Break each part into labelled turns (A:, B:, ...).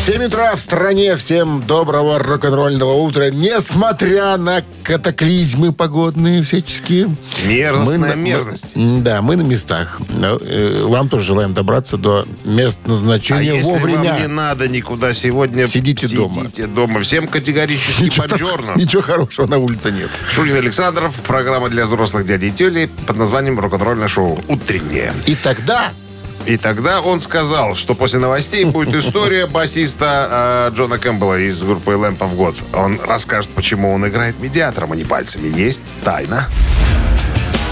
A: 7 утра в стране. Всем доброго рок-н-ролльного утра. Несмотря на катаклизмы погодные всяческие. Мы на-
B: мерзость.
A: мы- да, мы на местах. Э, Вам тоже желаем добраться до мест
B: А
A: назначения
B: если
A: вовремя.
B: вам не надо никуда сегодня,
A: Сидите дома.
B: Сидите дома. Всем категорически
A: Ничего,
B: бонжорно.
A: ничего хорошего на улице нет.
B: Шунин Александров, программа для взрослых дядей и тёлей под названием «Рок-н-ролльное шоу «Утреннее».
A: И тогда
B: И тогда он сказал, что после новостей будет история басиста э, Джона Кэмпбелла из группы Lamp of God. Он расскажет, почему он играет медиатором, а не пальцами. Есть тайна.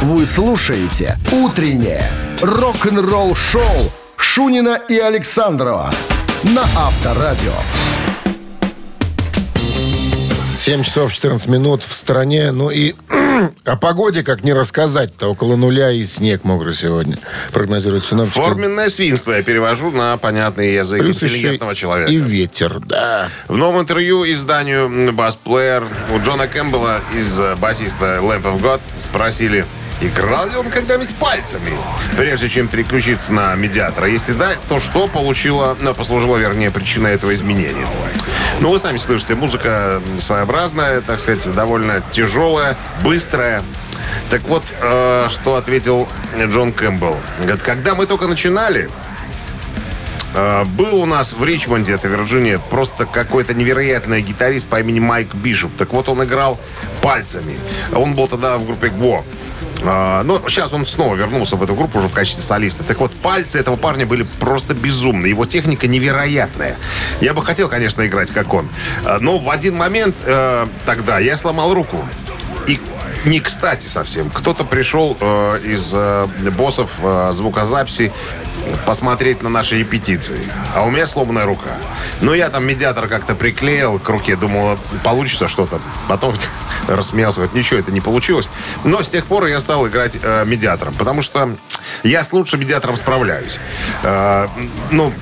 C: Вы слушаете «Утреннее рок-н-ролл-шоу» Шунина и Александрова на Авторадио.
A: 7 часов 14 минут в стране. Ну и о погоде как не рассказать-то. Около нуля и снег мокрый сегодня. Прогнозируют синоптики.
B: Форменное свинство я перевожу на понятный язык
A: Плюс
B: интеллигентного человека.
A: и ветер, да.
B: В новом интервью изданию «Басплеер» у Джона Кэмпбелла из басиста Lamp of God спросили, играл ли он когда-нибудь пальцами, прежде чем переключиться на медиатора. Если да, то что получило, ну, послужило, вернее, причиной этого изменения? Ну, вы сами слышите, музыка своеобразная, так сказать, довольно тяжелая, быстрая. Так вот, э, что ответил Джон Кэмпбелл. Говорит, когда мы только начинали, Э, Был у нас в Ричмонде, это Вирджиния, просто какой-то невероятный гитарист по имени Майк Бишоп. Так вот, он играл пальцами. Он был тогда в группе ГВО. А, Но сейчас он снова вернулся в эту группу уже в качестве солиста. Так вот, пальцы этого парня были просто безумные. Его техника невероятная. Я бы хотел, конечно, играть как он. А, Но в один момент э, тогда я сломал руку. И не кстати совсем. Кто-то пришел э, из э, боссов э, звукозаписи посмотреть на наши репетиции. А у меня сломанная рука. Ну, я там медиатор как-то приклеил к руке. Думал, получится что-то. Потом рассмеялся. Говорит, ничего, это не получилось. Но с тех пор я стал играть э, медиатором. Потому что я с лучшим медиатором справляюсь. Э, ну,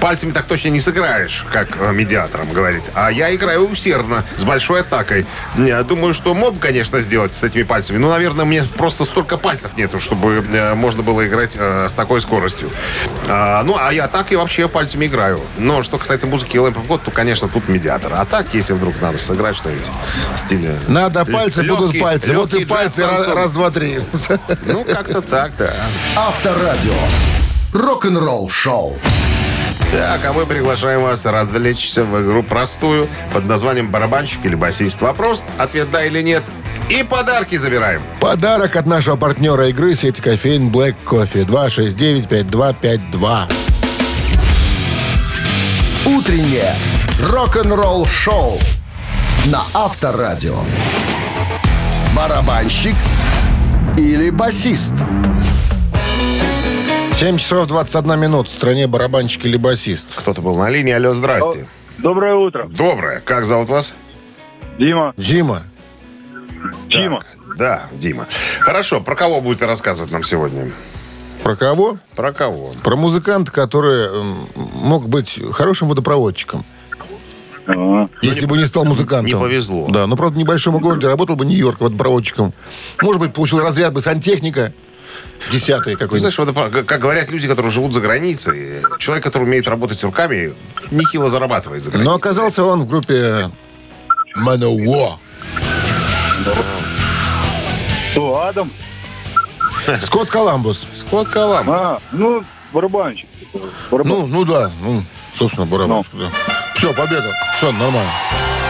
B: пальцами так точно не сыграешь, как э, медиатором, говорит. А я играю усердно, с большой атакой. Я думаю, что мог, конечно, сделать с этими пальцами. Но, наверное, мне просто столько пальцев нету, чтобы э, можно было играть э, с такой скоростью. А, ну, а я так и вообще пальцами играю. Но что касается музыки Lamp of God, то, конечно, тут медиатор. А так, если вдруг надо сыграть что-нибудь в стиле...
A: Надо пальцы,
B: Легкий-
A: будут пальцы. Вот и пальцы раз, раз, два, три.
B: Ну, как-то так, да.
C: Авторадио. Рок-н-ролл-шоу.
B: Так, а мы приглашаем вас развлечься в игру простую под названием «Барабанщик или басист». Вопрос, ответ «да» или «нет». И подарки забираем.
A: Подарок от нашего партнера игры сети кофеин Black Coffee 269-5252.
C: «Утреннее рок-н-ролл-шоу» на Авторадио. Барабанщик или басист?
A: 7 часов 21 минут. В стране барабанщик или басист.
B: Кто-то был на линии. Алло, здрасте.
D: Доброе утро.
B: Доброе. Как зовут вас?
D: Дима.
A: Дима.
D: Дима.
B: Да, Дима. Хорошо, про кого будете рассказывать нам сегодня?
A: Про кого?
B: Про кого?
A: Про музыканта, который мог быть хорошим водопроводчиком.
D: Ага.
A: Если бы не стал музыкантом.
B: не повезло.
A: Да, но, правда, в небольшом городе работал бы Нью-Йорк водопроводчиком. Может быть, получил разряд бы сантехника. Десятый какой-нибудь.
B: знаешь, водопро- как говорят люди, которые живут за границей, человек, который умеет работать руками, нехило зарабатывает за границей.
A: Но оказался он в группе Манowar.
D: Кто, Адам?
A: Скотт Коламбус.
B: Скотт Калам.
D: А, ну, барабанщик. Барабан.
A: Ну, ну да, ну, собственно, барабанщик, да. Все, победа. Все, нормально.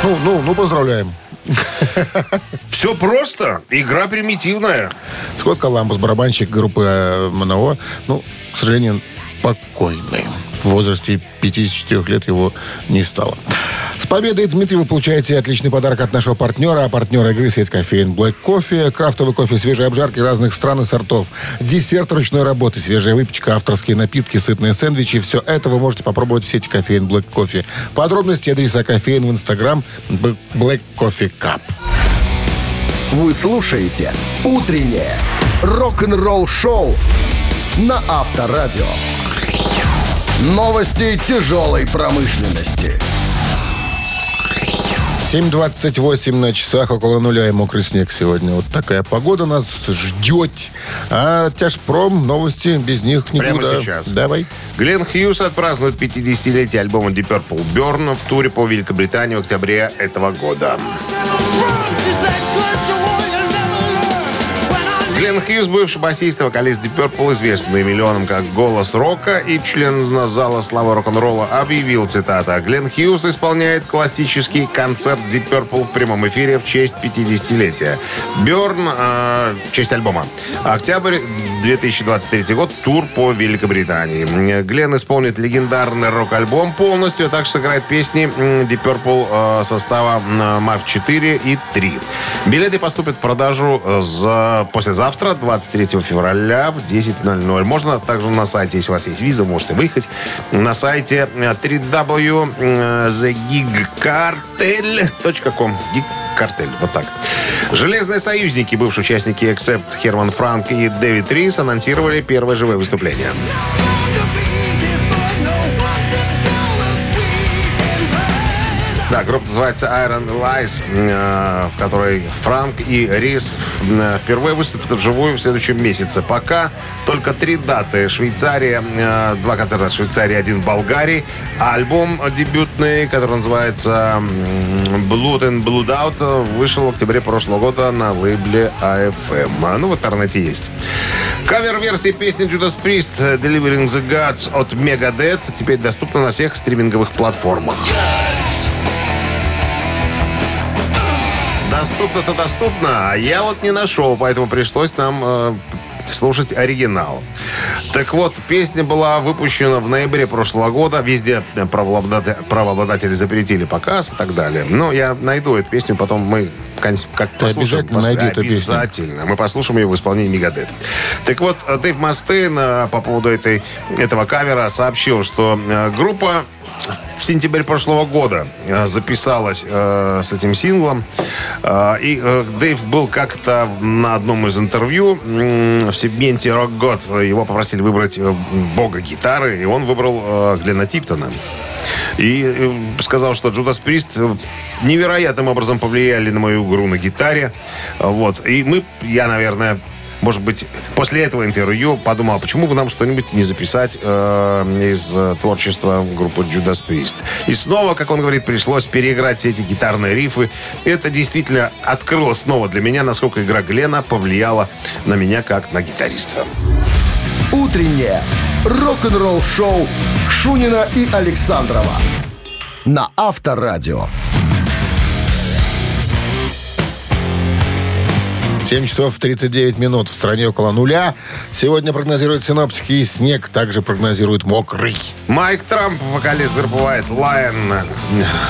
A: Ну, ну, ну, поздравляем.
B: Все просто. Игра примитивная.
A: Скотт Коламбус, барабанщик группы э, МНО, ну, к сожалению, покойный. В возрасте 54 лет его не стало. С победой, Дмитрий, вы получаете отличный подарок от нашего партнера. А партнер игры сеть кофеин Black Кофе. Крафтовый кофе, свежие обжарки разных стран и сортов. Десерт ручной работы, свежая выпечка, авторские напитки, сытные сэндвичи. Все это вы можете попробовать в сети кофеин Black Кофе. Подробности адреса кофеин в инстаграм Black Coffee Cup.
C: Вы слушаете «Утреннее рок-н-ролл-шоу» на Авторадио. Новости тяжелой промышленности.
A: 7.28 на часах, около нуля и мокрый снег сегодня. Вот такая погода нас ждет. А тяжпром, новости, без них никуда.
B: Прямо сейчас.
A: Давай.
B: Глен Хьюз отпразднует 50-летие альбома Deep Purple Burn в туре по Великобритании в октябре этого года. Глен Хьюз, бывший басист и вокалист Deep Purple, известный миллионам как «Голос рока» и член зала славы рок-н-ролла, объявил, цитата, «Глен Хьюз исполняет классический концерт Deep Purple в прямом эфире в честь 50-летия. Бёрн, э, в честь альбома. Октябрь 2023 год, тур по Великобритании. Глен исполнит легендарный рок-альбом полностью, а также сыграет песни Deep Purple э, состава м, Mark 4 и 3. Билеты поступят в продажу э, за послезавтра, 23 февраля в 10.00. Можно также на сайте, если у вас есть виза, можете выехать на сайте э, www.thegigcartel.com. Гиг-картель, вот так. Железные союзники, бывшие участники Except Херман Франк и Дэвид Рис анонсировали первое живое выступление. Да, группа называется Iron Lies, э, в которой Франк и Рис э, впервые выступят вживую в следующем месяце. Пока только три даты. Швейцария, э, два концерта в Швейцарии, один в Болгарии. А альбом дебютный, который называется Blood and Blood Out, вышел в октябре прошлого года на лейбле AFM. Ну, в интернете есть. Кавер-версия песни Judas Priest Delivering the Gods от Megadeth теперь доступна на всех стриминговых платформах. Доступно-то доступно, а я вот не нашел, поэтому пришлось нам э, слушать оригинал. Так вот, песня была выпущена в ноябре прошлого года. Везде правообладатели, правообладатели запретили показ и так далее. Но я найду эту песню, потом мы кон- как
A: Ты
B: послушаем.
A: обязательно найди эту песню.
B: Обязательно. Мы послушаем ее в исполнении Мегадет. Так вот, Дэйв Мастейн э, по поводу этой, этого кавера сообщил, что э, группа в сентябре прошлого года э, записалась э, с этим синглом. Э, и э, Дэйв был как-то на одном из интервью м, в сегменте «Рок Год». Его попросили выбрать э, бога гитары, и он выбрал э, Глена Типтона. И э, сказал, что Джудас Прист э, невероятным образом повлияли на мою игру на гитаре. Вот. И мы, я, наверное, может быть, после этого интервью подумал, почему бы нам что-нибудь не записать э, из э, творчества группы Judas Priest. И снова, как он говорит, пришлось переиграть все эти гитарные рифы. Это действительно открыло снова для меня, насколько игра Глена повлияла на меня как на гитариста.
C: Утреннее рок-н-ролл-шоу Шунина и Александрова на Авторадио.
A: 7 часов 39 минут. В стране около нуля. Сегодня прогнозируют синоптики и снег. Также прогнозируют мокрый.
B: Майк Трамп, вокалист группы White Lion,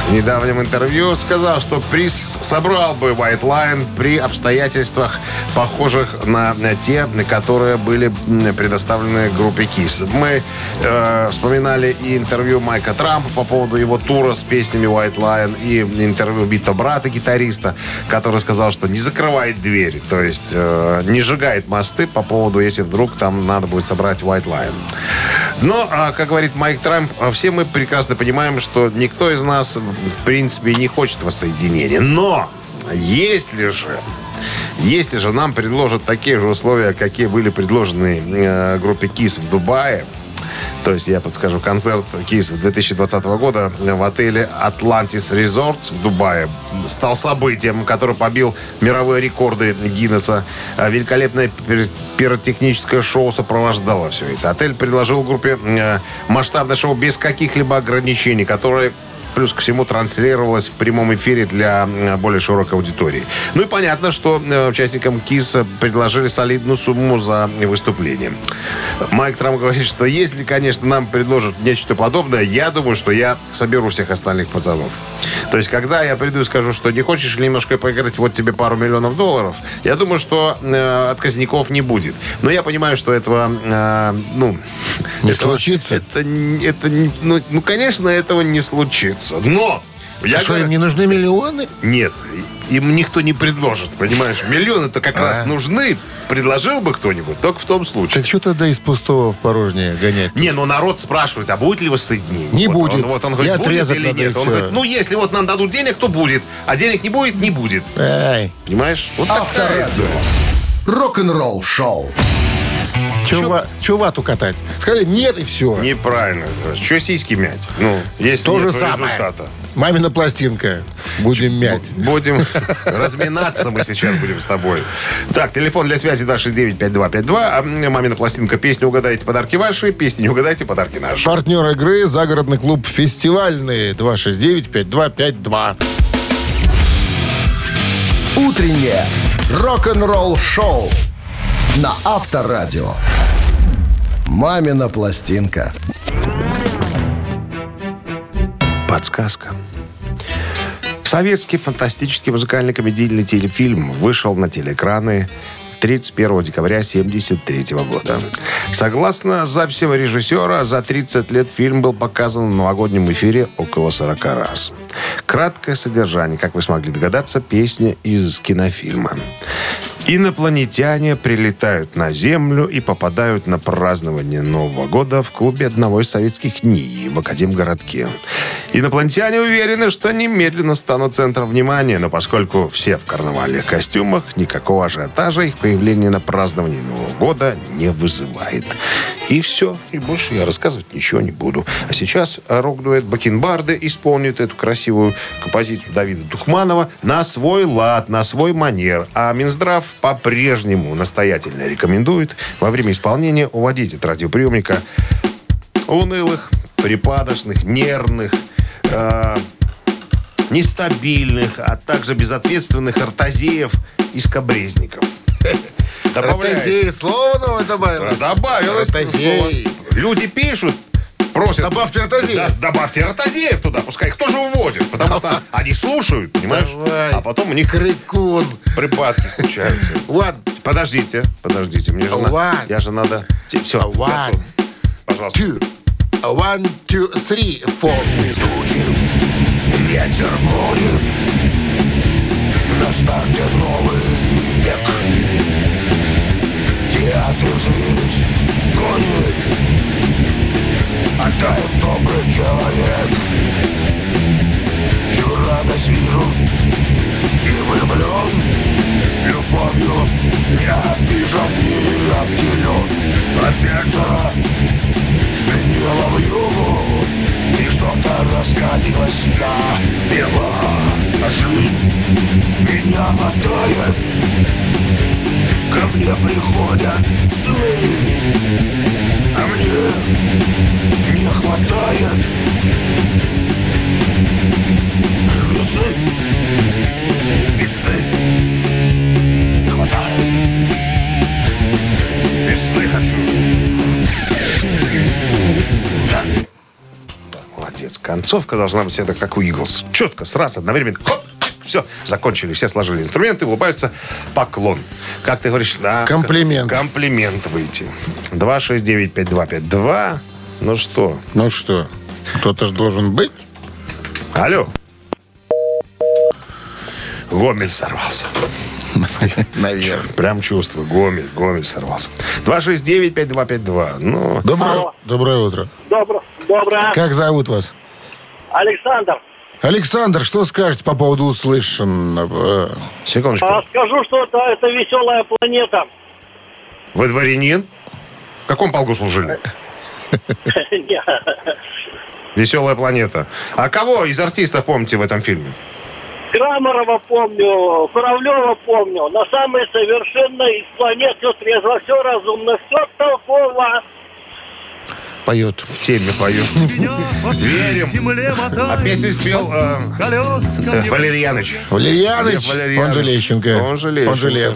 B: в недавнем интервью сказал, что приз собрал бы White Lion при обстоятельствах, похожих на те, которые были предоставлены группе KISS. Мы э, вспоминали и интервью Майка Трампа по поводу его тура с песнями White Lion, и интервью Бита Брата, гитариста, который сказал, что не закрывает дверь, то есть э, не сжигает мосты по поводу, если вдруг там надо будет собрать White Lion. Но, а, как говорит Майк Трамп, а, все мы прекрасно понимаем, что никто из нас, в принципе, не хочет воссоединения. Но, если же если же нам предложат такие же условия, какие были предложены э, группе KISS в Дубае, то есть, я подскажу, концерт KISS 2020 года в отеле Atlantis Resorts в Дубае стал событием, который побил мировые рекорды Гиннесса. А Великолепное пир- пиротехническое шоу сопровождало все это. Отель предложил группе э, масштабное шоу без каких-либо ограничений, которое плюс ко всему транслировалось в прямом эфире для э, более широкой аудитории. Ну и понятно, что э, участникам КИС предложили солидную сумму за выступление. Майк Трамп говорит, что если, конечно, нам предложат нечто подобное, я думаю, что я соберу всех остальных пацанов. То есть, когда я приду и скажу, что не хочешь ли немножко поиграть, вот тебе пару миллионов долларов, я думаю, что э, отказников не будет. Но я понимаю, что этого, э, ну...
A: Не
B: этого-
A: случится?
B: Это, это, ну, ну, конечно, этого не случится. Но... Я
A: А что,
B: говорю-
A: им не нужны миллионы?
B: нет, им никто не предложит, понимаешь? Миллионы-то как раз нужны. Предложил бы кто-нибудь, только в том случае.
A: Так что тогда из пустого в порожнее гонять?
B: Не, ну народ спрашивает, а будет ли воссоединение?
A: Не
B: Вот
A: будет.
B: Он, вот он говорит, будет
A: отрезать
B: или нет? Он говорит, ну если вот нам дадут денег, то будет. А денег не будет, не будет.
A: Эй,
B: Понимаешь? Вот такая.
C: Рок-н-ролл шоу.
A: чува, чувату катать. Сказали нет и все.
B: Неправильно. Что сиськи мять? Ну, если
A: То же самое.
B: результата.
A: Мамина пластинка. Будем мять.
B: Будем разминаться мы сейчас будем с тобой. Так, телефон для связи 269-5252. А мамина пластинка. Песню угадайте, подарки ваши. Песни не угадайте, подарки наши.
A: Партнер игры «Загородный клуб фестивальный» 269-5252.
C: Утреннее рок-н-ролл шоу на Авторадио. Мамина пластинка.
B: Подсказка. Советский фантастический музыкальный комедийный телефильм вышел на телеэкраны 31 декабря 1973 года. Согласно записям режиссера, за 30 лет фильм был показан в новогоднем эфире около 40 раз. Краткое содержание, как вы смогли догадаться, песня из кинофильма. Инопланетяне прилетают на Землю и попадают на празднование Нового года в клубе одного из советских НИИ в Академгородке. Инопланетяне уверены, что немедленно станут центром внимания, но поскольку все в карнавальных костюмах, никакого ажиотажа их появление на праздновании Нового года не вызывает. И все. И больше я рассказывать ничего не буду. А сейчас рок-дуэт Бакенбарды исполнит эту красивую композицию Давида Духманова на свой лад, на свой манер. А Минздрав по-прежнему настоятельно рекомендует во время исполнения уводить от радиоприемника унылых, припадочных, нервных, э, нестабильных, а также безответственных артазеев и скобрезников. Добавляется.
A: Ротозей, слово новое добавилось.
B: Добавилось.
A: Ротозей.
B: слово. Люди пишут, просят.
A: Добавьте ротозеев.
B: Да, добавьте ротозеев туда, пускай их тоже уводят. Потому что они слушают, понимаешь?
A: Давай.
B: А потом у них
A: Крикун.
B: припадки случаются.
A: One,
B: Подождите, подождите, мне же, на-
A: One.
B: я же надо... Все,
A: One.
B: пожалуйста.
A: two. One, two, three, four.
B: Ветер будет На старте новый век Театры взвились Кони Оттает добрый человек Всю радость вижу И влюблен Любовью не обижен, не обделен Опять жара Сменила в югу И что-то раскалилось на бело Жизнь меня мотает Ко мне приходят сны А мне не хватает Весы Весы Не хватает Весны хочу да. Молодец. Концовка должна быть это как у Иглс. Четко, сразу, одновременно. Все, закончили, все сложили инструменты, улыбаются. Поклон. Как ты говоришь, да.
A: Комплимент.
B: Комплимент выйти. 269-5252. Ну что?
A: Ну что, кто-то же должен быть.
B: Алло. Гомель сорвался.
A: Наверное.
B: Прям чувствую. Гомель, Гомель сорвался. 269-5252. Ну,
A: Доброе, доброе утро.
D: Добро, доброе.
A: Как зовут вас?
D: Александр,
A: Александр, что скажете по поводу услышанного?
B: секундочку.
D: а скажу, что это, это веселая планета.
B: Вы дворянин? В каком полку служили? Веселая планета. А кого из артистов помните в этом фильме?
D: Крамарова помню, Куравлева помню. На самой совершенной из планет все трезво, все разумно, все толково.
A: Поет.
B: В теме поет. Верим. А песню спел э, э, Валерьяныч.
A: Валерьяныч,
B: Лев Валерьяныч.
A: он же Лещенко.
B: Он же Лещенко.
A: Лев.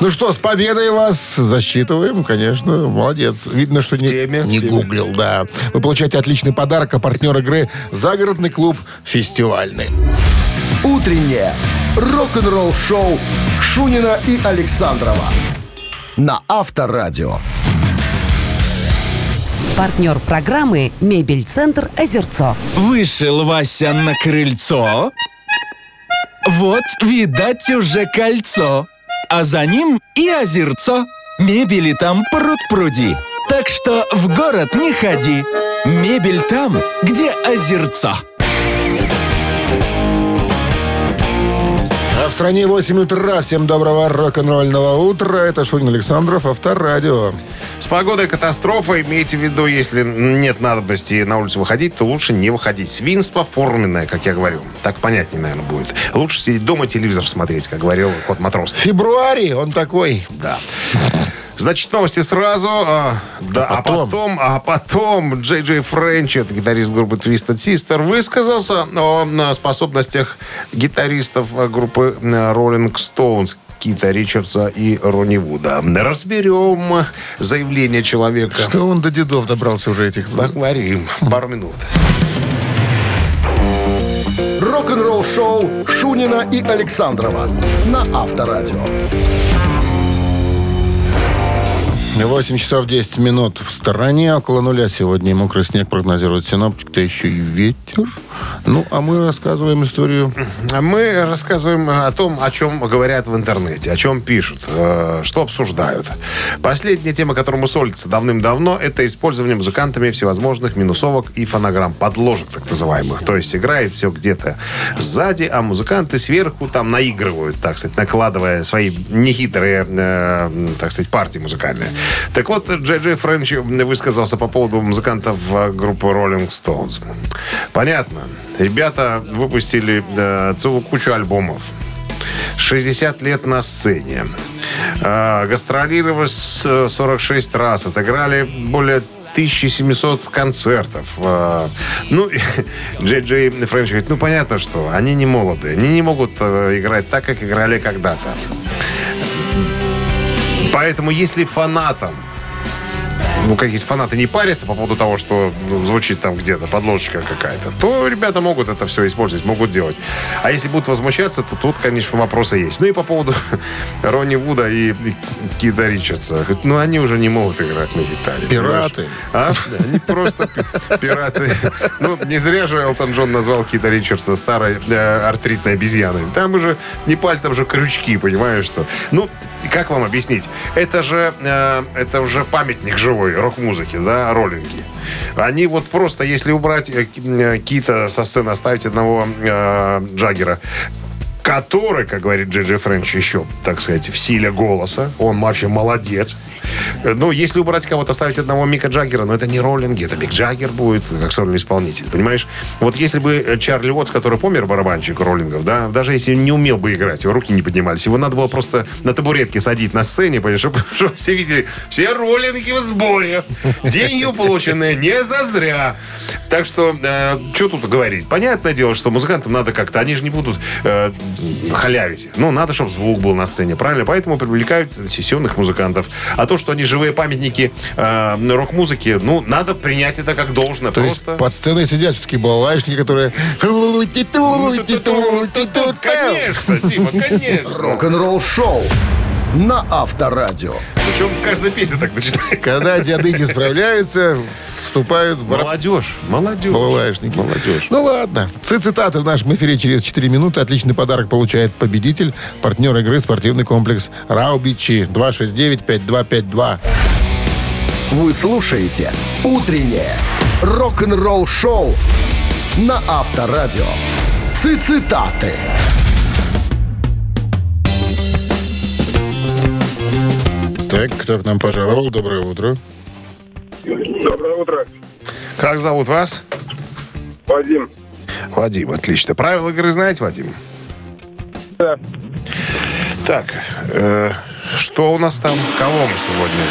A: Ну что, с победой вас засчитываем, конечно. Молодец. Видно, что не,
B: теме,
A: не гуглил, да. Вы получаете отличный подарок, а партнер игры «Загородный клуб фестивальный».
C: Утреннее рок-н-ролл-шоу Шунина и Александрова на Авторадио.
E: Партнер программы «Мебель-центр Озерцо».
F: Вышел Вася на крыльцо. Вот, видать, уже кольцо. А за ним и озерцо. Мебели там пруд-пруди. Так что в город не ходи. Мебель там, где озерцо.
A: А в стране 8 утра. Всем доброго рок-н-ролльного утра. Это Шунин Александров, Авторадио.
B: С погодой катастрофа. Имейте в виду, если нет надобности на улицу выходить, то лучше не выходить. Свинство форменное, как я говорю. Так понятнее, наверное, будет. Лучше сидеть дома, телевизор смотреть, как говорил кот Матрос.
A: В февруаре он такой.
B: Да. Значит, новости сразу. а, да, а
A: потом?
B: потом, а потом Джей Джей Френч, это гитарист группы Twisted Sister, высказался о а, способностях гитаристов а, группы а, Rolling Stones. Кита Ричардса и Ронни Вуда. Разберем заявление человека.
A: Что он до дедов добрался уже этих...
B: Поговорим. Пару минут.
C: Рок-н-ролл-шоу Шунина и Александрова на Авторадио.
A: 8 часов 10 минут в стороне. Около нуля сегодня мокрый снег прогнозирует синоптик, да еще и ветер. Ну, а мы рассказываем историю.
B: А Мы рассказываем о том, о чем говорят в интернете, о чем пишут, э, что обсуждают. Последняя тема, которая мусолится давным-давно, это использование музыкантами всевозможных минусовок и фонограмм, подложек так называемых. То есть играет все где-то сзади, а музыканты сверху там наигрывают, так сказать, накладывая свои нехитрые, э, так сказать, партии музыкальные. Так вот, Джей Джей Френч высказался по поводу музыкантов группы Rolling Stones. Понятно. Ребята выпустили э, целую кучу альбомов. 60 лет на сцене. Э, гастролировали с э, 46 раз. Отыграли более 1700 концертов. Э, Ну, Джей Джей Френч говорит, ну, понятно, что они не молодые. Они не могут э, играть так, как играли когда-то. Поэтому если фанатам ну, как есть фанаты не парятся по поводу того, что ну, звучит там где-то подложечка какая-то, то ребята могут это все использовать, могут делать. А если будут возмущаться, то тут, конечно, вопросы есть. Ну и по поводу Ронни Вуда и, и Кида Ричардса. Ну, они уже не могут играть на гитаре.
A: Пираты.
B: понимаешь? А? Они просто пи- пираты. Ну, не зря же Элтон Джон назвал Кида Ричардса старой э, артритной обезьяной. Там уже не пальцы, там же крючки, понимаешь, что... Ну, как вам объяснить? Это же, э, это уже памятник живой рок-музыки, да, роллинги. Они вот просто, если убрать э, э, Кита со сцены, оставить одного э, Джаггера, который, как говорит Джей Джей Френч, еще, так сказать, в силе голоса. Он вообще молодец. Ну, если убрать кого-то, оставить одного Мика Джаггера, но это не роллинги, это Мик Джаггер будет как сольный исполнитель, понимаешь? Вот если бы э, Чарли Уотс, который помер, барабанщик роллингов, да, даже если не умел бы играть, его руки не поднимались, его надо было просто на табуретке садить на сцене, понимаешь, чтобы, чтобы все видели, все роллинги в сборе. Деньги полученные не зазря. Так что, что тут говорить? Понятное дело, что музыкантам надо как-то, они же не будут э, халявить. Ну, надо, чтобы звук был на сцене, правильно? Поэтому привлекают сессионных музыкантов. А то, что они живые памятники э, рок-музыки, ну, надо принять это как должное.
A: То есть
B: Просто...
A: под сценой сидят все-таки балалайшники, которые...
B: Конечно, Дима, конечно.
C: Рок-н-ролл-шоу на Авторадио.
B: Причем каждая песня так начинается.
A: Когда деды не справляются, вступают в.
B: Молодежь, молодежь.
A: Балалайшники.
B: Молодежь.
A: Ну ладно. Цитаты в нашем эфире через 4 минуты. Отличный подарок получает победитель. Партнер игры спортивный комплекс Раубичи 269-5252.
C: Вы слушаете «Утреннее рок-н-ролл-шоу» на Авторадио. Цитаты.
A: Так, кто к нам пожаловал? Доброе утро.
G: Доброе утро,
B: Как зовут вас?
G: Вадим.
B: Вадим, отлично. Правила игры знаете, Вадим?
G: Да.
B: Так, э, что у нас там? Кого мы сегодня?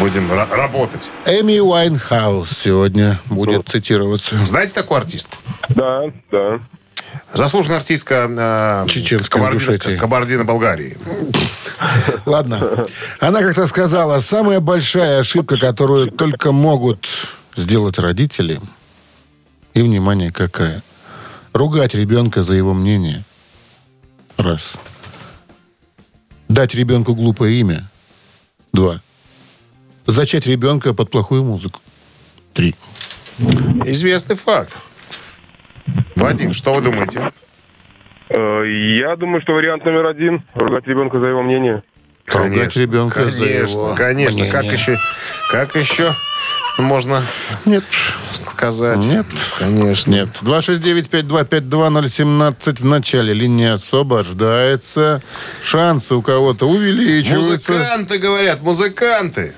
B: будем ра- работать.
A: Эми Уайнхаус сегодня будет цитироваться.
B: Знаете такую артистку?
G: Да, да.
B: Заслуженная артистка э, Кабардино-. Кабардино-Болгарии.
A: Ладно. Она как-то сказала, самая большая ошибка, которую только могут сделать родители, и, внимание, какая? Ругать ребенка за его мнение. Раз. Дать ребенку глупое имя. Два. Зачать ребенка под плохую музыку. Три.
B: Известный факт. Вадим, что вы думаете?
G: Э, Я думаю, что вариант номер один – ругать ребенка за его мнение.
A: Ругать ребенка
B: конечно,
A: за его
B: конечно. Как
A: мнение.
B: еще, как еще можно
A: Нет.
B: сказать?
A: Нет.
B: конечно.
A: Нет. 269-525-2017 в начале. Линия освобождается. Шансы у кого-то увеличиваются.
B: Музыканты говорят, музыканты.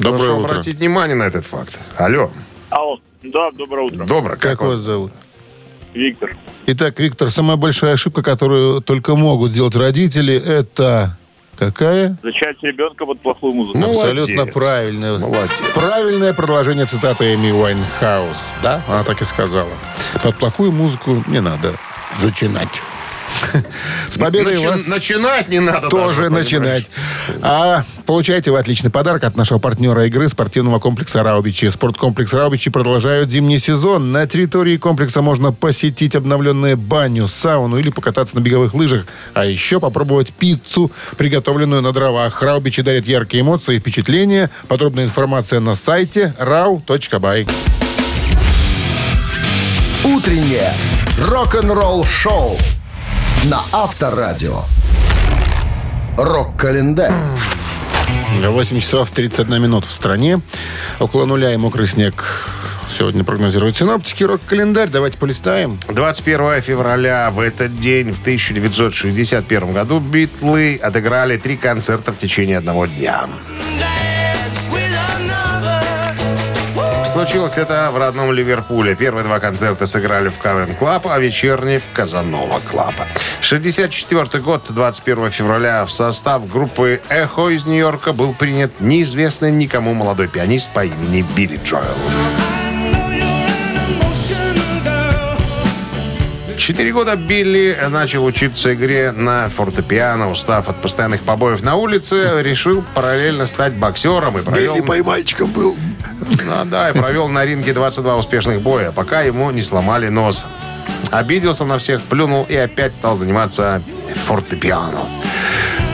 A: Доброе
B: Прошу
A: утро.
B: обратить внимание на этот факт. Алло,
D: Алло. Да, доброе утро.
B: добро,
A: Как вас зовут?
D: Виктор.
A: Итак, Виктор, самая большая ошибка, которую только могут сделать родители, это какая?
D: Зачать ребенка под плохую музыку.
B: Ну,
A: Абсолютно
B: Молодец.
A: правильное.
B: Молодец.
A: Правильное продолжение цитаты Эми Уайнхаус. Да? Она так и сказала. Под плохую музыку не надо зачинать. С победой
B: Начи-
A: вас!
B: Начинать не надо
A: тоже
B: даже,
A: начинать. А получайте вы отличный подарок от нашего партнера игры спортивного комплекса «Раубичи». Спорткомплекс «Раубичи» продолжают зимний сезон. На территории комплекса можно посетить обновленную баню, сауну или покататься на беговых лыжах. А еще попробовать пиццу, приготовленную на дровах. «Раубичи» дарят яркие эмоции и впечатления. Подробная информация на сайте rau.by.
C: Утреннее рок-н-ролл-шоу на Авторадио. Рок-календарь.
A: 8 часов 31 минут в стране. Около нуля и мокрый снег сегодня прогнозируют синоптики. Рок-календарь. Давайте полистаем.
B: 21 февраля в этот день, в 1961 году, Битлы отыграли три концерта в течение одного дня. Случилось это в родном Ливерпуле. Первые два концерта сыграли в Cavern Club, а вечерний в Casanova Club. 64 год, 21 февраля, в состав группы «Эхо» из Нью-Йорка был принят неизвестный никому молодой пианист по имени Билли Джоэл. Четыре года Билли начал учиться игре на фортепиано. Устав от постоянных побоев на улице, решил параллельно стать боксером и провел...
A: мальчиком был.
B: Ну, да, и провел на ринге 22 успешных боя, пока ему не сломали нос. Обиделся на всех, плюнул и опять стал заниматься фортепиано.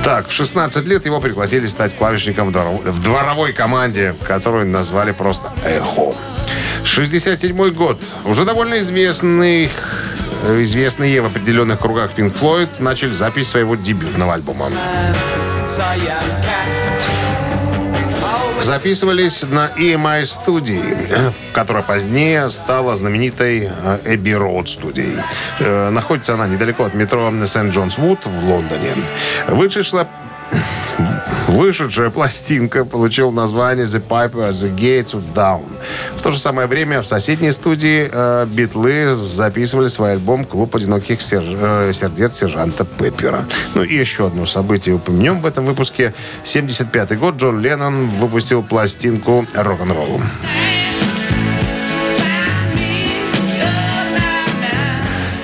B: Так, в 16 лет его пригласили стать клавишником в дворов- в дворовой команде, которую назвали просто «Эхо». 67 год. Уже довольно известный известные в определенных кругах Pink Floyd начали запись своего дебютного альбома. Записывались на EMI студии, э, которая позднее стала знаменитой Эбби Роуд студией. Э, Находится она недалеко от метро Сент-Джонс-Вуд в Лондоне. Вышла Вышедшая пластинка получила название The Piper The Gates of Down. В то же самое время в соседней студии э, Битлы записывали свой альбом «Клуб одиноких серж- э, сердец сержанта Пеппера». Ну и еще одно событие упомянем в этом выпуске. 75 год Джон Леннон выпустил пластинку «Рок-н-ролл».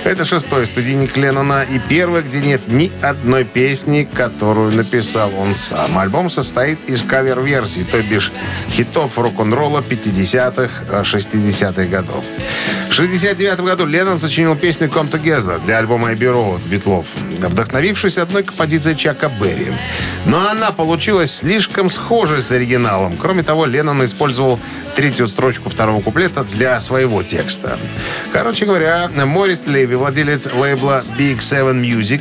B: Это шестой студийник Леннона и первый, где нет ни одной песни, которую написал он сам. Альбом состоит из кавер-версий, то бишь хитов рок-н-ролла 50-х, 60-х годов. В 69 году Леннон сочинил песню «Come Together» для альбома «Эбби Роуд» Битлов, вдохновившись одной композицией Чака Берри. Но она получилась слишком схожей с оригиналом. Кроме того, Леннон использовал третью строчку второго куплета для своего текста. Короче говоря, Морис Леви, владелец лейбла Big Seven Music,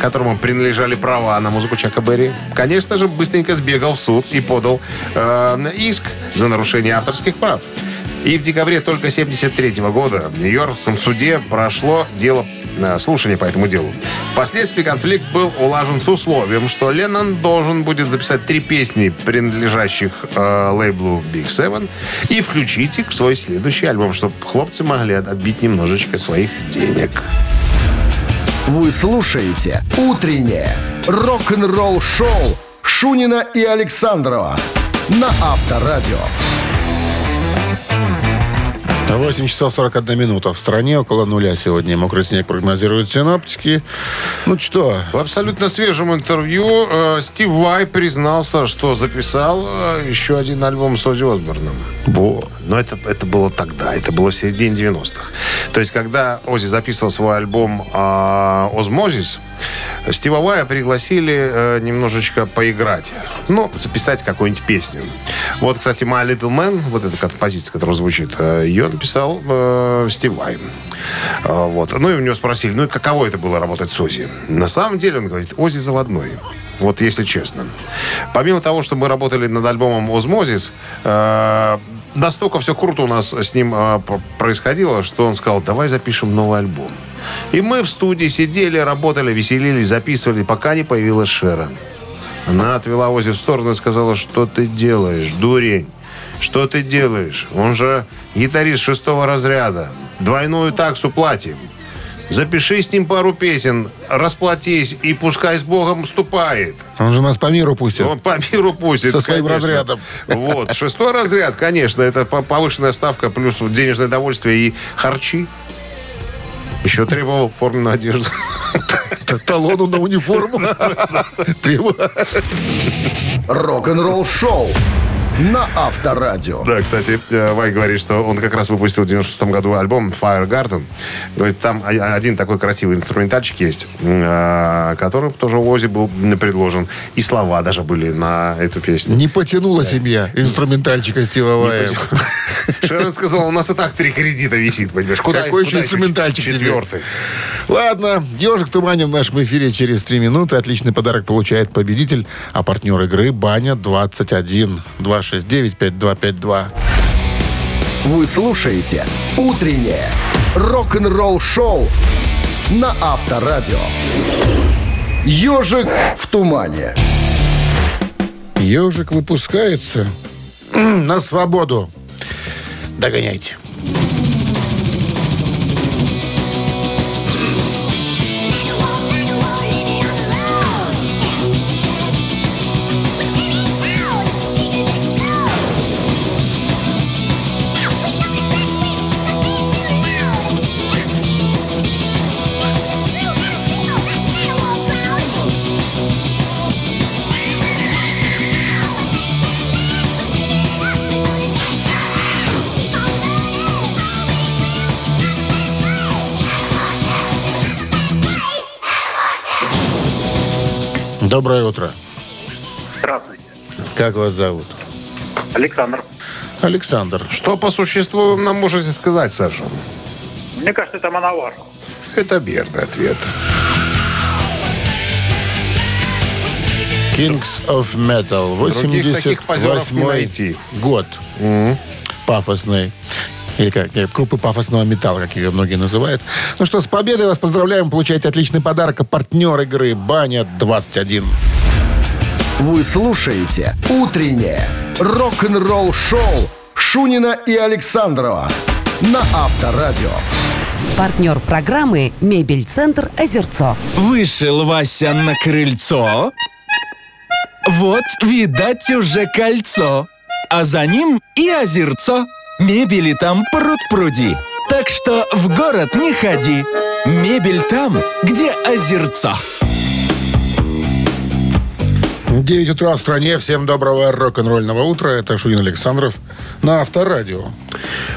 B: которому принадлежали права на музыку Чака Берри, конечно же, быстренько сбегал в суд и подал э, иск за нарушение авторских прав. И в декабре только 73 года в Нью-Йоркском суде прошло дело э, слушание по этому делу. Впоследствии конфликт был улажен с условием, что Леннон должен будет записать три песни, принадлежащих э, лейблу Big Seven, и включить их в свой следующий альбом, чтобы хлопцы могли отбить немножечко своих денег.
C: Вы слушаете «Утреннее рок-н-ролл-шоу» Шунина и Александрова на Авторадио.
A: 8 часов 41 минута. В стране около нуля сегодня. Мокрый снег прогнозируют синоптики. Ну что,
B: В абсолютно свежем интервью э, Стив Вай признался, что записал э, еще один альбом с Оззи Осборном.
A: во.
B: Но это, это было тогда, это было в середине 90-х. То есть, когда Ози записывал свой альбом э, «Озмозис», Стива Вая пригласили э, немножечко поиграть. Ну, записать какую-нибудь песню. Вот, кстати, «My Little Man», вот эта композиция, которая звучит, э, ее написал э, Стив Вай. Э, вот. Ну, и у него спросили, ну, и каково это было работать с Ози? На самом деле, он говорит, Ози заводной. Вот если честно. Помимо того, что мы работали над альбомом «Озмозис», э, настолько все круто у нас с ним п- происходило, что он сказал, давай запишем новый альбом. И мы в студии сидели, работали, веселились, записывали, пока не появилась Шерон. Она отвела Ози в сторону и сказала, что ты делаешь, дурень? Что ты делаешь? Он же гитарист шестого разряда. Двойную таксу платим. Запиши с ним пару песен, расплатись и пускай с Богом ступает.
A: Он же нас по миру пустит.
B: Он по миру пустит.
A: Со своим
B: конечно.
A: разрядом.
B: Вот. Шестой разряд, конечно, это по- повышенная ставка плюс денежное довольствие и харчи. Еще требовал форменную одежду.
A: Т- Талону на униформу. Требую.
C: Рок-н-ролл шоу на Авторадио.
B: Да, кстати, э, Вай говорит, что он как раз выпустил в 96 году альбом Fire Garden. Говорит, там один такой красивый инструментальчик есть, э, который тоже у Ози был предложен. И слова даже были на эту песню.
A: Не потянула семья инструментальчика Стива Вая.
B: Шерон сказал, у нас и так три кредита висит, понимаешь. Куда,
A: Какой еще
B: куда
A: инструментальчик тебе?
B: Четвертый.
A: Ладно, ежик туманин в нашем эфире через три минуты. Отличный подарок получает победитель, а партнер игры Баня 21 269 5252.
C: Вы слушаете «Утреннее рок-н-ролл шоу» на Авторадио. «Ежик в тумане».
A: Ежик выпускается на свободу. Догоняйте. Доброе утро.
D: Здравствуйте.
A: Как вас зовут?
D: Александр.
A: Александр.
B: Что по существу нам можете сказать, Саша?
D: Мне кажется, это мановар.
B: Это верный ответ.
A: Kings of Metal.
B: Других таких позеров не
A: 88
B: найти.
A: год. Пафосный. Или как? Нет, группы пафосного металла, как ее многие называют. Ну что, с победой вас поздравляем. Получаете отличный подарок. А партнер игры Баня 21.
C: Вы слушаете «Утреннее рок-н-ролл шоу» Шунина и Александрова на Авторадио.
E: Партнер программы «Мебель-центр Озерцо».
F: Вышел Вася на крыльцо. Вот, видать, уже кольцо. А за ним и озерцо. Мебели там пруд-пруди. Так что в город не ходи. Мебель там, где озерцо.
A: 9 утра в стране. Всем доброго рок-н-ролльного утра. Это Шунин Александров на Авторадио.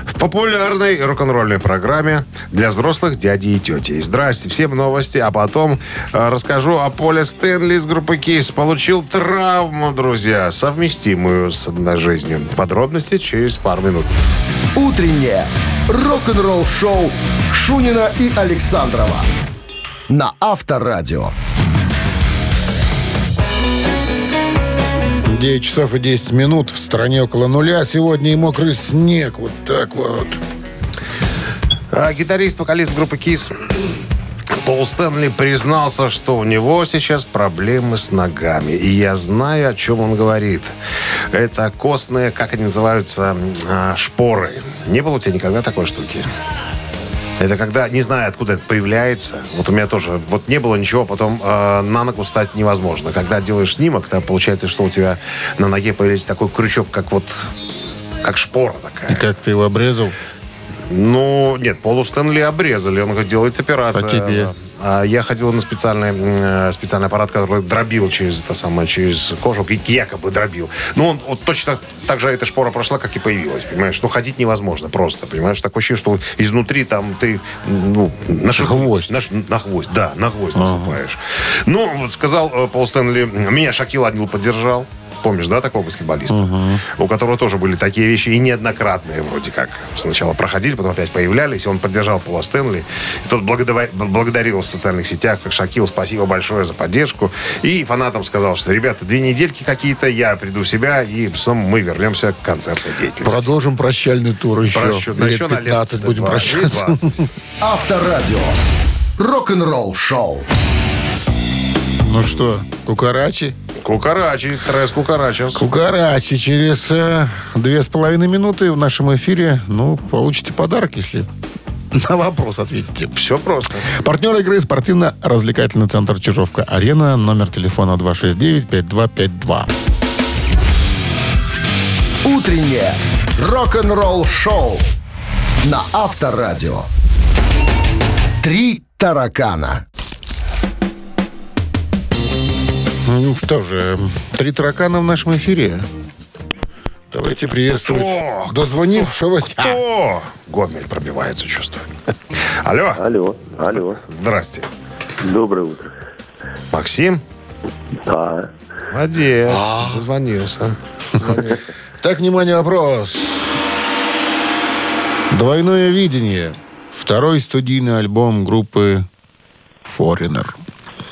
B: В популярной рок-н-ролльной программе для взрослых дяди и тети. Здрасте, всем новости, а потом э, расскажу о Поле Стэнли из группы Кейс. Получил травму, друзья, совместимую с одной жизнью. Подробности через пару минут.
C: «Утреннее рок-н-ролл шоу» Шунина и Александрова на Авторадио.
A: 9 часов и 10 минут. В стране около нуля. Сегодня и мокрый снег. Вот так вот.
B: А гитарист, вокалист группы Кис Пол Стэнли признался, что у него сейчас проблемы с ногами. И я знаю, о чем он говорит. Это костные, как они называются, а, шпоры. Не было у тебя никогда такой штуки? Это когда, не знаю, откуда это появляется. Вот у меня тоже, вот не было ничего, потом э, на ногу стать невозможно. Когда делаешь снимок, то получается, что у тебя на ноге появляется такой крючок, как вот, как шпора такая.
A: Как ты его обрезал?
B: Ну, нет, Полу Стэнли обрезали. Он говорит, делается операция.
A: А тебе?
B: А я ходил на специальный, э, специальный аппарат, который дробил через это самое, через кожу, якобы дробил. Ну, он вот точно так же эта шпора прошла, как и появилась, понимаешь? Ну, ходить невозможно просто, понимаешь? Такое ощущение, что изнутри там ты, ну, на шаг-
A: Гвоздь.
B: На, на гвоздь, да, на гвоздь наступаешь. Ну, сказал э, Пол Стэнли, меня Шакил Анил поддержал. Помнишь, да, такого баскетболиста? У которого тоже были такие вещи и неоднократные вроде как. Сначала проходили, потом опять появлялись. и Он поддержал Пола Стэнли. И тот благодар- благодарил в социальных сетях, как Шакил, спасибо большое за поддержку. И фанатам сказал, что, ребята, две недельки какие-то, я приду в себя, и потом мы вернемся к концертной деятельности.
A: Продолжим прощальный тур еще.
B: Прощу-
A: Лет
B: еще на
A: 15
B: лет
A: будем
B: 20,
A: прощаться.
B: 20.
C: Авторадио. Рок-н-ролл шоу.
A: Ну что, кукарачи?
B: Кукарачи, трес Кукарачес.
A: Кукарачи. Через э, две с половиной минуты в нашем эфире, ну, получите подарок, если на вопрос ответите.
B: Все просто.
A: Партнер игры спортивно-развлекательный центр Чижовка-Арена. Номер телефона 269-5252.
C: Утреннее рок-н-ролл шоу на Авторадио. Три таракана.
A: Ну что же, три таракана в нашем эфире. Давайте приветствовать
B: Кто?
A: дозвонившегося.
B: Кто? Гомель пробивается, чувствую. Алло.
H: Алло, алло.
B: Здрасте.
H: Доброе утро.
B: Максим?
H: Да.
B: Молодец. Дозвонился. Дозвонился.
A: Так, внимание, вопрос. Двойное видение. Второй студийный альбом группы Foreigner.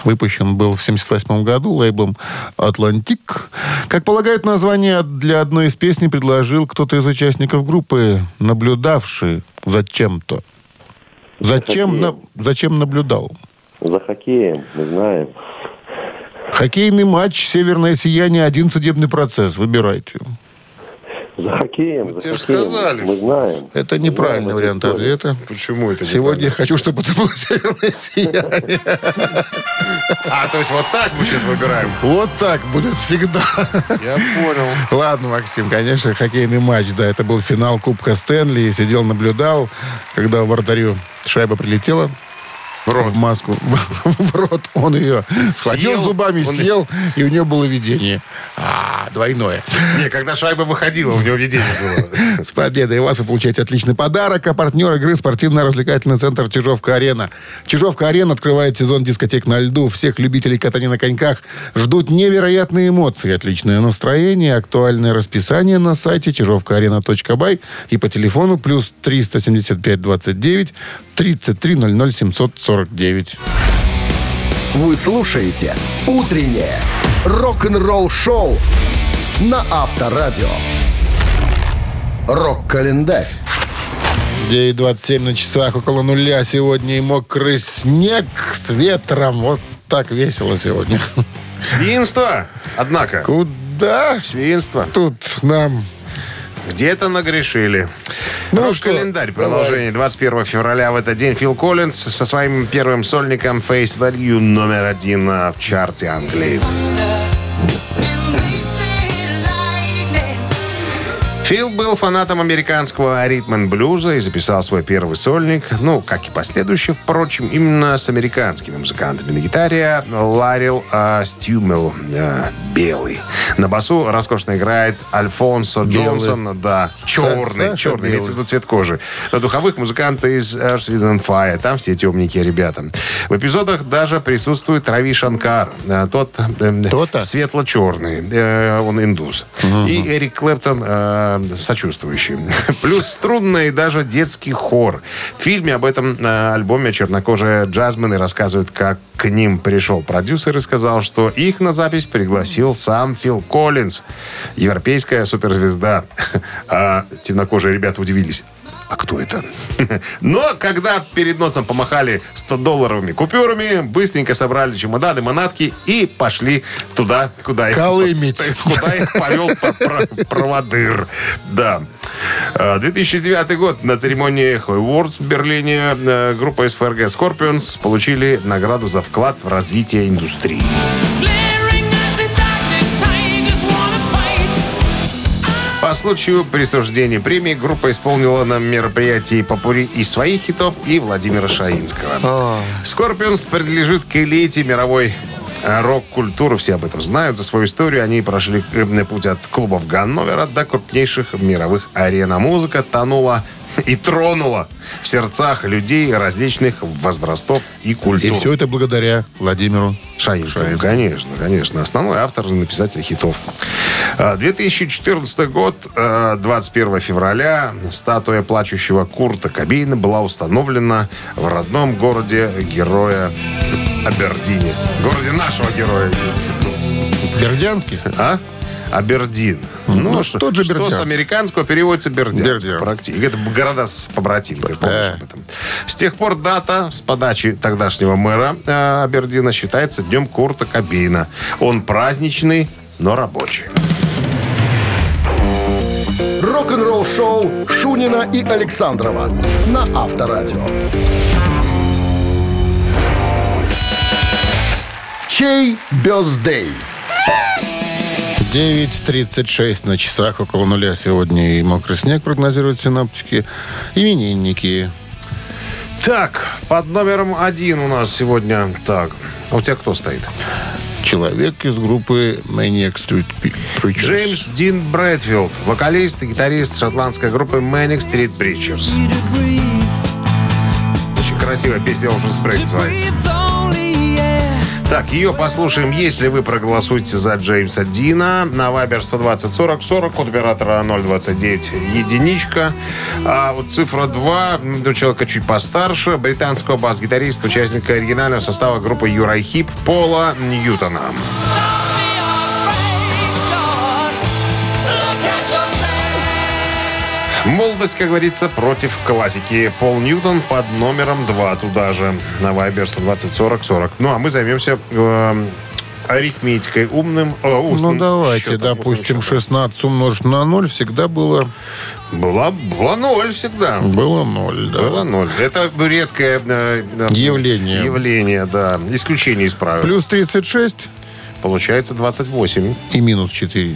A: Выпущен был в 1978 году лейблом «Атлантик». Как полагают, название для одной из песней предложил кто-то из участников группы, наблюдавший за чем-то. Зачем, на- зачем наблюдал?
H: За хоккеем, мы знаем.
A: Хоккейный матч «Северное сияние» один судебный процесс. Выбирайте.
H: За хоккеем, за
B: Тебе ж
H: хоккеем.
B: сказали.
H: Мы знаем.
A: Это неправильный
H: Знаем
A: вариант
H: историю.
A: ответа.
B: Почему это
A: Сегодня я хочу, чтобы это было «Северное сияние».
B: А, то есть вот так мы сейчас выбираем.
A: Вот так будет всегда.
B: Я понял.
A: Ладно, Максим, конечно, хоккейный матч, да, это был финал Кубка Стэнли. Сидел, наблюдал, когда вратарю шайба прилетела в маску, в рот. Он ее схватил
B: Съел?
A: зубами,
B: Он-
A: съел, и у него было видение. А, двойное.
B: Не, когда шайба выходила, у него видение было.
A: С победой вас вы получаете отличный подарок. А партнер игры спортивно-развлекательный центр «Чижовка-арена». «Чижовка-арена» открывает сезон дискотек на льду. Всех любителей катания на коньках ждут невероятные эмоции, отличное настроение, актуальное расписание на сайте чижовкаарена.бай и по телефону плюс 375 29 33 00 749.
C: Вы слушаете «Утреннее рок-н-ролл шоу» на Авторадио. Рок-календарь.
A: 9.27 на часах, около нуля сегодня и мокрый снег с ветром. Вот так весело сегодня.
B: Свинство, однако.
A: Куда
B: Свинство.
A: тут нам
B: Где-то нагрешили.
A: Ну что,
B: календарь продолжение. 21 февраля в этот день Фил Коллинз со своим первым сольником Face Value номер один в чарте Англии. Фил был фанатом американского ритм-блюза и записал свой первый сольник, ну, как и последующие, впрочем, именно с американскими музыкантами. На гитаре Ларил а, Стюмел, а, белый. На басу роскошно играет Альфонсо
A: Белый.
B: Джонсон, да, черный,
A: Саша
B: черный, имеется в виду цвет кожи. На духовых музыканты из Earth, Wind and Fire, там все темненькие ребята. В эпизодах даже присутствует Рави Шанкар, а, тот эм,
A: Кто-то?
B: светло-черный, э, он индус. И Эрик Клэптон э, сочувствующий. Плюс струнный даже детский хор. В фильме об этом э, альбоме чернокожие джазмены рассказывают, как к ним пришел продюсер и сказал, что их на запись пригласил сам Фил Коллинз, европейская суперзвезда. А темнокожие ребята удивились. А кто это? Но когда перед носом помахали 100-долларовыми купюрами, быстренько собрали чемоданы, манатки и пошли туда, куда их,
A: Колымить.
B: куда их повел по- про- проводыр. Да. Э, 2009 год. На церемонии Awards в Берлине э, группа СФРГ Scorpions получили награду за вклад в развитие индустрии. По случаю присуждения премии группа исполнила на мероприятии попури и своих хитов, и Владимира Шаинского. Scorpions принадлежит к элите мировой рок-культуры. Все об этом знают. За свою историю они прошли э, путь от клубов Ганновера до крупнейших мировых арен. А музыка тонула и тронула в сердцах людей различных возрастов и культур.
A: И все это благодаря Владимиру
B: Шаинскому, конечно, конечно. Основной автор и написатель хитов. А, 2014 год, а, 21 февраля, статуя плачущего Курта Кобейна была установлена в родном городе героя Абердине. городе нашего героя. в.
A: Бердянский.
B: А? Абердин.
A: Ну,
B: что,
A: тот же
B: что с
A: Бердянск.
B: американского переводится Бердянск.
A: Бердянск.
B: Это города с побратимы, ты помнишь
A: Да.
B: об этом. С тех пор дата с подачи тогдашнего мэра э, Абердина считается днем Курта Кобейна. Он праздничный, но рабочий.
C: Рок-н-ролл шоу Шунина и Александрова на Авторадио. Чей бездей?
A: 9.36 на часах около нуля сегодня и мокрый снег прогнозируют синоптики. Именинники.
B: Так, под номером один у нас сегодня... Так, а у тебя кто стоит?
A: Человек из группы Maniac Street Preachers.
B: Джеймс Дин Брэдфилд, вокалист и гитарист шотландской группы Manic Street Preachers. Очень красивая песня Ocean Spray называется. Так, ее послушаем, если вы проголосуете за Джеймса Дина. На Вайбер 120 40 40, код оператора 029 единичка. А вот цифра 2, м, у человека чуть постарше, британского бас-гитариста, участника оригинального состава группы Юрай Хип Пола Ньютона. Молодость, как говорится, против классики. Пол Ньютон под номером 2 туда же. На Вайбер 120 40 40. Ну, а мы займемся э, арифметикой умным, э,
A: Ну,
B: устным
A: давайте,
B: счетом,
A: допустим,
B: устным счетом.
A: 16 умножить на 0 всегда было,
B: Была, была ноль всегда.
A: было 0, да.
B: Было ноль. Это редкое э, э,
A: Явление.
B: Явление, да. Исключение из правил.
A: Плюс 36
B: Получается 28.
A: и минус 4.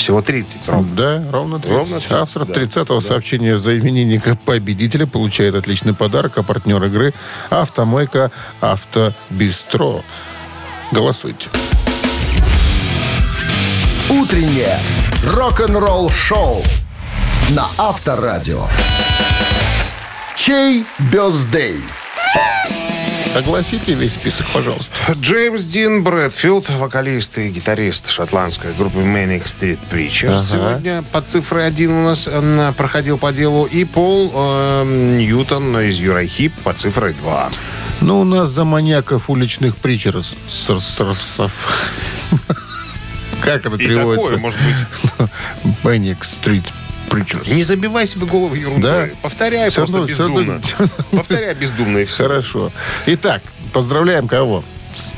B: Всего 30. ровно.
A: Да, ровно 30.
B: Ровно 30,
A: Автор
B: да.
A: 30-го сообщения за именинника победителя получает отличный подарок, а партнер игры «Автомойка Автобистро». Голосуйте.
C: Утреннее рок-н-ролл шоу на Авторадио. Чей бездей?
A: Огласите весь список, пожалуйста.
B: Джеймс Дин Брэдфилд, вокалист и гитарист шотландской группы Manic Street Preachers.
A: Ага.
B: Сегодня под цифрой один у нас проходил по делу. И Пол э, Ньютон из Юрай Хип под цифрой 2.
A: Ну, у нас за маньяков уличных притчеров. Как это
B: И
A: переводится?
B: такое, может быть.
A: Maniac Street Preachers.
B: Не забивай себе голову ерундой.
A: Да?
B: Повторяй
A: Всё
B: просто
A: равно- всё равно-
B: бездумно. Повторяй бездумно и все.
A: Хорошо. Итак, поздравляем кого?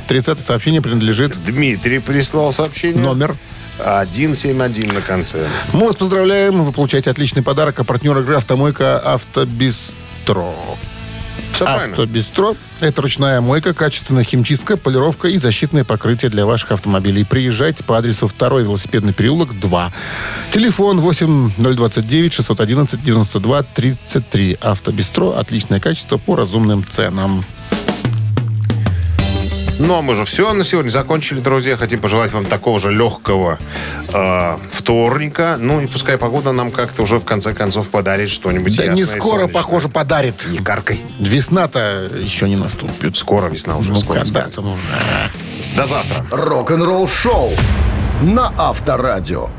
A: 30 сообщение принадлежит
B: Дмитрий прислал сообщение.
A: номер
B: 171 на конце.
A: Мы вас поздравляем. Вы получаете отличный подарок. А партнер игры «Автомойка Автобистро».
B: Все.
A: Автобистро – это ручная мойка, качественная химчистка, полировка и защитное покрытие для ваших автомобилей. Приезжайте по адресу 2 велосипедный переулок, 2. Телефон 8 029 611 92 33. Автобистро – отличное качество по разумным ценам.
B: Ну, а мы же все на сегодня закончили, друзья. Хотим пожелать вам такого же легкого э, вторника. Ну, и пускай погода нам как-то уже в конце концов подарит что-нибудь
A: Да не скоро, похоже, подарит.
B: Не каркай.
A: Весна-то еще не наступит.
B: Скоро весна уже.
A: Ну,
B: скоро,
A: когда уже?
B: До завтра.
C: Рок-н-ролл шоу на Авторадио.